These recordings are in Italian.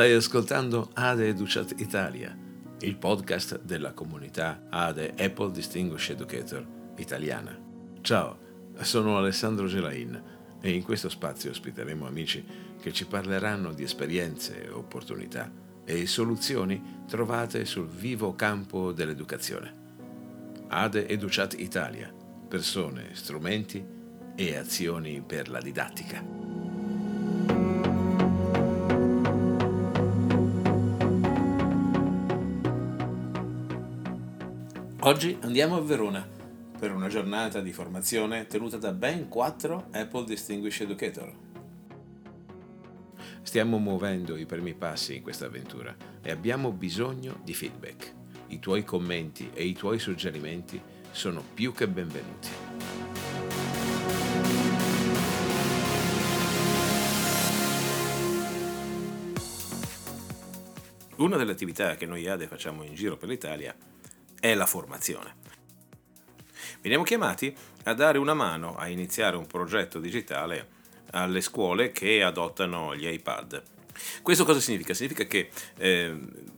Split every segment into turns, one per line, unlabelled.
Stai ascoltando ADE Educat Italia, il podcast della comunità ADE Apple Distinguished Educator italiana. Ciao, sono Alessandro Gelain e in questo spazio ospiteremo amici che ci parleranno di esperienze, opportunità e soluzioni trovate sul vivo campo dell'educazione. ADE Educat Italia, persone, strumenti e azioni per la didattica. Oggi andiamo a Verona per una giornata di formazione tenuta da ben quattro Apple Distinguished Educator. Stiamo muovendo i primi passi in questa avventura e abbiamo bisogno di feedback. I tuoi commenti e i tuoi suggerimenti sono più che benvenuti. Una delle attività che noi ADE facciamo in giro per l'Italia è la formazione. Veniamo chiamati a dare una mano a iniziare un progetto digitale alle scuole che adottano gli iPad. Questo cosa significa? Significa che eh,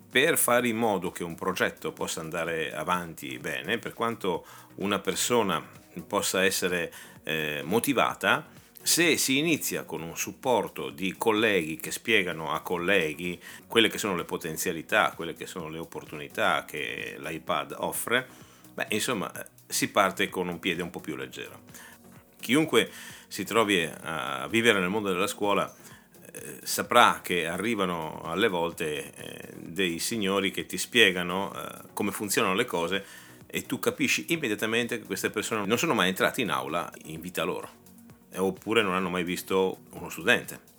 per fare in modo che un progetto possa andare avanti bene, per quanto una persona possa essere eh, motivata, se si inizia con un supporto di colleghi che spiegano a colleghi quelle che sono le potenzialità, quelle che sono le opportunità che l'iPad offre, beh, insomma, si parte con un piede un po' più leggero. Chiunque si trovi a vivere nel mondo della scuola eh, saprà che arrivano alle volte eh, dei signori che ti spiegano eh, come funzionano le cose e tu capisci immediatamente che queste persone non sono mai entrate in aula in vita loro oppure non hanno mai visto uno studente.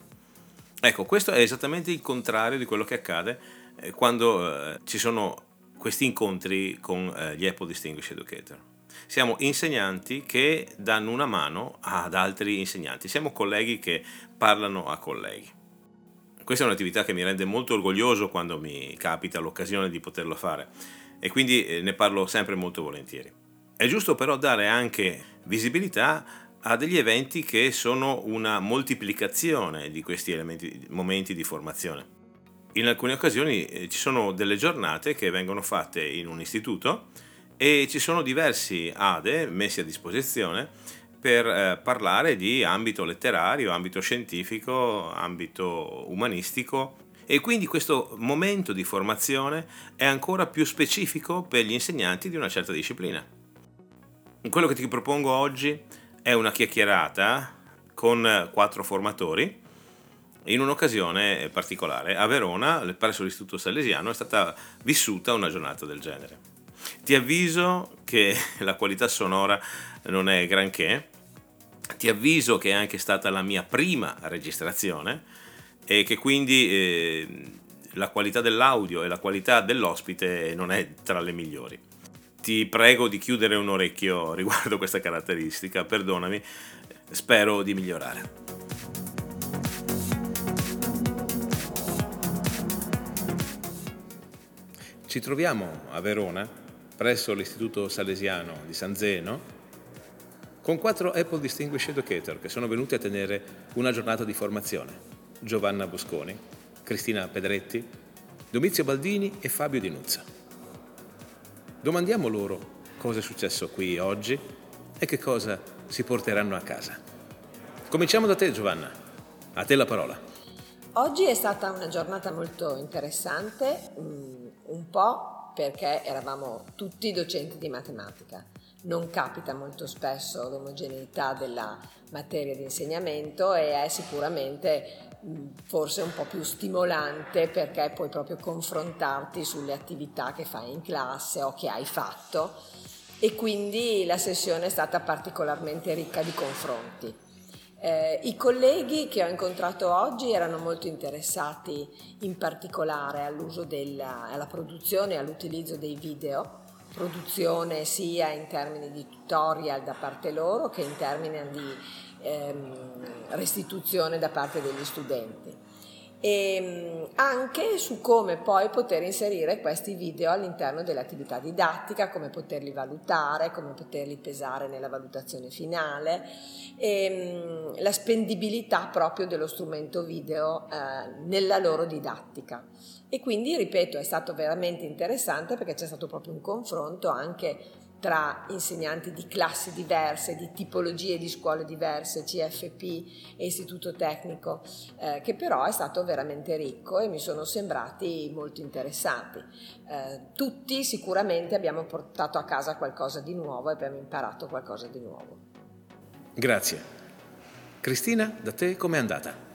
Ecco, questo è esattamente il contrario di quello che accade eh, quando eh, ci sono questi incontri con eh, gli Apple Distinguished Educator. Siamo insegnanti che danno una mano ad altri insegnanti, siamo colleghi che parlano a colleghi. Questa è un'attività che mi rende molto orgoglioso quando mi capita l'occasione di poterlo fare e quindi eh, ne parlo sempre molto volentieri. È giusto però dare anche visibilità a degli eventi che sono una moltiplicazione di questi elementi, momenti di formazione. In alcune occasioni eh, ci sono delle giornate che vengono fatte in un istituto e ci sono diversi ADE messi a disposizione per eh, parlare di ambito letterario, ambito scientifico, ambito umanistico e quindi questo momento di formazione è ancora più specifico per gli insegnanti di una certa disciplina. Quello che ti propongo oggi è una chiacchierata con quattro formatori in un'occasione particolare. A Verona, presso l'Istituto Salesiano, è stata vissuta una giornata del genere. Ti avviso che la qualità sonora non è granché, ti avviso che è anche stata la mia prima registrazione e che quindi eh, la qualità dell'audio e la qualità dell'ospite non è tra le migliori ti prego di chiudere un orecchio riguardo questa caratteristica, perdonami, spero di migliorare. Ci troviamo a Verona, presso l'Istituto Salesiano di San Zeno, con quattro Apple Distinguished Educator che sono venuti a tenere una giornata di formazione. Giovanna Busconi, Cristina Pedretti, Domizio Baldini e Fabio Di Nuzza. Domandiamo loro cosa è successo qui oggi e che cosa si porteranno a casa. Cominciamo da te Giovanna, a te la parola.
Oggi è stata una giornata molto interessante, mm, un po' perché eravamo tutti docenti di matematica. Non capita molto spesso l'omogeneità della materia di insegnamento e è sicuramente forse un po' più stimolante perché puoi proprio confrontarti sulle attività che fai in classe o che hai fatto e quindi la sessione è stata particolarmente ricca di confronti. Eh, I colleghi che ho incontrato oggi erano molto interessati in particolare all'uso della alla produzione e all'utilizzo dei video, produzione sia in termini di tutorial da parte loro che in termini di ehm, restituzione da parte degli studenti. E mm, anche su come poi poter inserire questi video all'interno dell'attività didattica, come poterli valutare, come poterli pesare nella valutazione finale e mm, la spendibilità proprio dello strumento video eh, nella loro didattica. E quindi, ripeto, è stato veramente interessante perché c'è stato proprio un confronto anche tra insegnanti di classi diverse, di tipologie di scuole diverse, CFP e istituto tecnico, eh, che però è stato veramente ricco e mi sono sembrati molto interessanti. Eh, tutti sicuramente abbiamo portato a casa qualcosa di nuovo e abbiamo imparato qualcosa di nuovo.
Grazie. Cristina, da te com'è andata?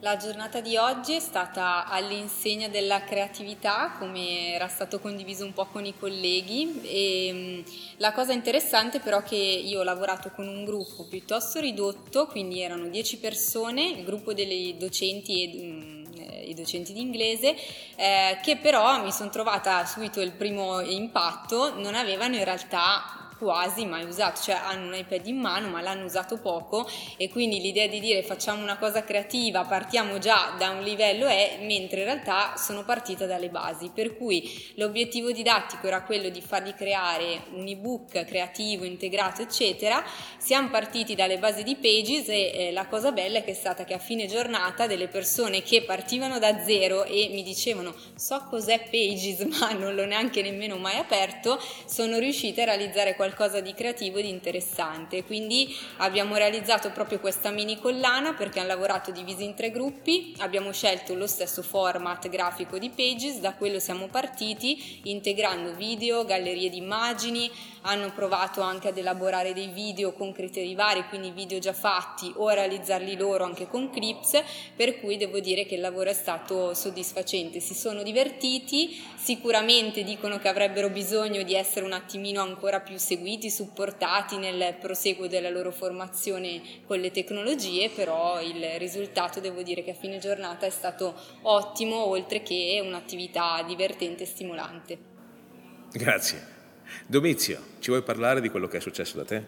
La giornata di oggi è stata all'insegna della creatività, come era stato condiviso un po' con i colleghi. E, mm, la cosa interessante però è che io ho lavorato con un gruppo piuttosto ridotto, quindi erano 10 persone, il gruppo dei docenti e mm, i docenti di inglese, eh, che però mi sono trovata subito il primo impatto, non avevano in realtà quasi mai usato, cioè hanno un iPad in mano ma l'hanno usato poco e quindi l'idea di dire facciamo una cosa creativa, partiamo già da un livello è, mentre in realtà sono partita dalle basi, per cui l'obiettivo didattico era quello di fargli creare un ebook creativo, integrato, eccetera, siamo partiti dalle basi di Pages e eh, la cosa bella è che è stata che a fine giornata delle persone che partivano da zero e mi dicevano so cos'è Pages ma non l'ho neanche nemmeno mai aperto, sono riuscite a realizzare qualcosa qualcosa di creativo e di interessante. Quindi abbiamo realizzato proprio questa mini collana perché hanno lavorato divisi in tre gruppi, abbiamo scelto lo stesso format grafico di Pages, da quello siamo partiti integrando video, gallerie di immagini, hanno provato anche ad elaborare dei video con criteri vari, quindi video già fatti o a realizzarli loro anche con clips, per cui devo dire che il lavoro è stato soddisfacente, si sono divertiti, sicuramente dicono che avrebbero bisogno di essere un attimino ancora più seguiti, supportati nel proseguo della loro formazione con le tecnologie, però il risultato devo dire che a fine giornata è stato ottimo, oltre che un'attività divertente e stimolante.
Grazie. Domizio, ci vuoi parlare di quello che è successo da te?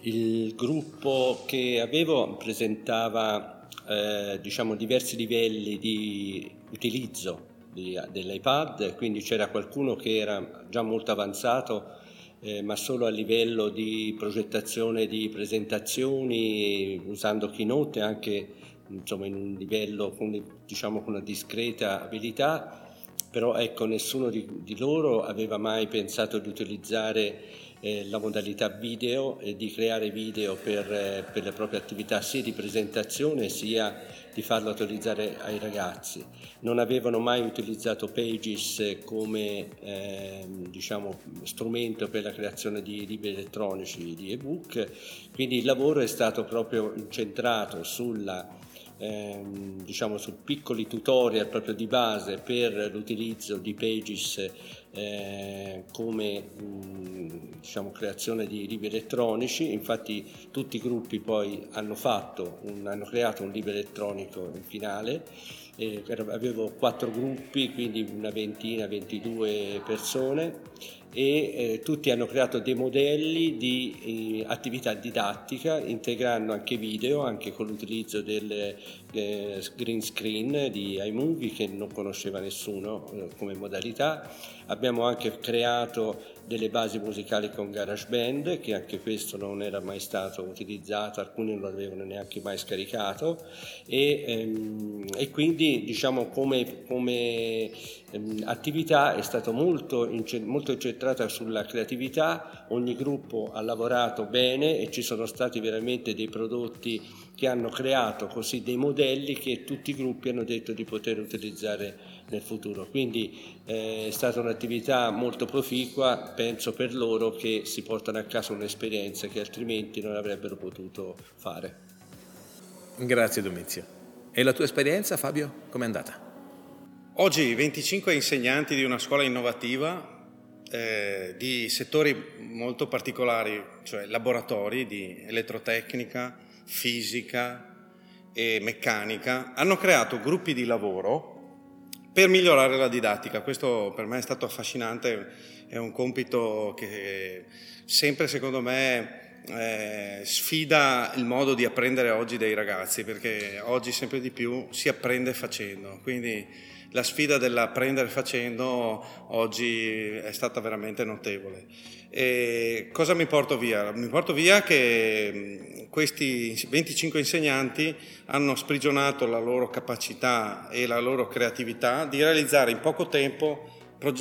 Il gruppo che avevo presentava eh, diciamo, diversi livelli di utilizzo di, dell'iPad, quindi c'era qualcuno che era già molto avanzato, eh, ma solo a livello di progettazione di presentazioni, usando Keynote anche insomma, in un livello con, diciamo, con una discreta abilità. Però ecco, nessuno di, di loro aveva mai pensato di utilizzare eh, la modalità video e di creare video per, eh, per, le proprie attività sia di presentazione sia di farlo utilizzare ai ragazzi. Non avevano mai utilizzato Pages come eh, diciamo, strumento per la creazione di libri elettronici, di ebook, quindi il lavoro è stato proprio incentrato sulla ehm, diciamo su piccoli tutorial proprio di base per l'utilizzo di Pages eh, come mh, diciamo, creazione di libri elettronici, infatti tutti i gruppi poi hanno, un, hanno creato un libro elettronico in finale, eh, avevo quattro gruppi, quindi una ventina, 22 persone e eh, tutti hanno creato dei modelli di eh, attività didattica integrando anche video, anche con l'utilizzo del eh, green screen di iMovie che non conosceva nessuno eh, come modalità. Abbiamo anche creato delle basi musicali con GarageBand, che anche questo non era mai stato utilizzato, alcuni non l'avevano neanche mai scaricato. E, ehm, e quindi diciamo come, come ehm, attività è stato molto, molto incentrata sulla creatività, ogni gruppo ha lavorato bene e ci sono stati veramente dei prodotti che hanno creato così dei modelli che tutti i gruppi hanno detto di poter utilizzare nel futuro. Quindi eh, è stata un'attività molto proficua, penso per loro che si portano a casa un'esperienza che altrimenti non avrebbero potuto fare.
Grazie Domizio. E la tua esperienza Fabio, com'è andata?
Oggi 25 insegnanti di una scuola innovativa eh, di settori molto particolari, cioè laboratori di elettrotecnica, fisica e meccanica, hanno creato gruppi di lavoro per migliorare la didattica. Questo per me è stato affascinante, è un compito che sempre secondo me eh, sfida il modo di apprendere oggi dei ragazzi, perché oggi sempre di più si apprende facendo, quindi la sfida dell'apprendere facendo oggi è stata veramente notevole. E cosa mi porto via? Mi porto via che questi 25 insegnanti hanno sprigionato la loro capacità e la loro creatività di realizzare in poco tempo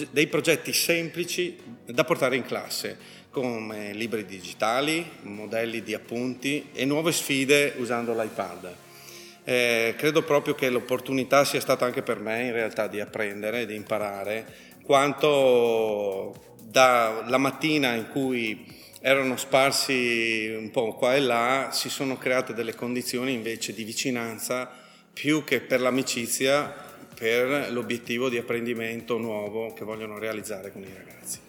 dei progetti semplici da portare in classe come libri digitali, modelli di appunti e nuove sfide usando l'iPad. Eh, credo proprio che l'opportunità sia stata anche per me in realtà di apprendere, di imparare quanto dalla mattina in cui erano sparsi un po' qua e là si sono create delle condizioni invece di vicinanza più che per l'amicizia, per l'obiettivo di apprendimento nuovo che vogliono realizzare con i ragazzi.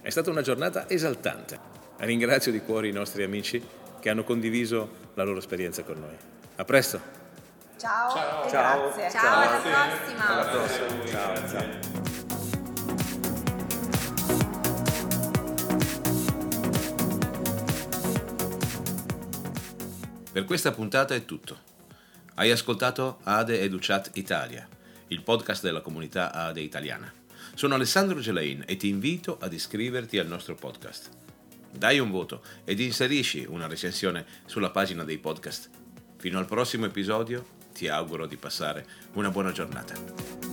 È stata una giornata esaltante. Ringrazio di cuore i nostri amici che hanno condiviso la loro esperienza con noi. A presto.
Ciao. Ciao.
Ciao. Grazie. Ciao, Ciao. alla prossima.
Alla prossima. Ciao. Ciao. Per questa puntata è tutto. Hai ascoltato Ade Educat Italia, il podcast della comunità Ade italiana. Sono Alessandro Gelain e ti invito ad iscriverti al nostro podcast. Dai un voto ed inserisci una recensione sulla pagina dei podcast. Fino al prossimo episodio ti auguro di passare una buona giornata.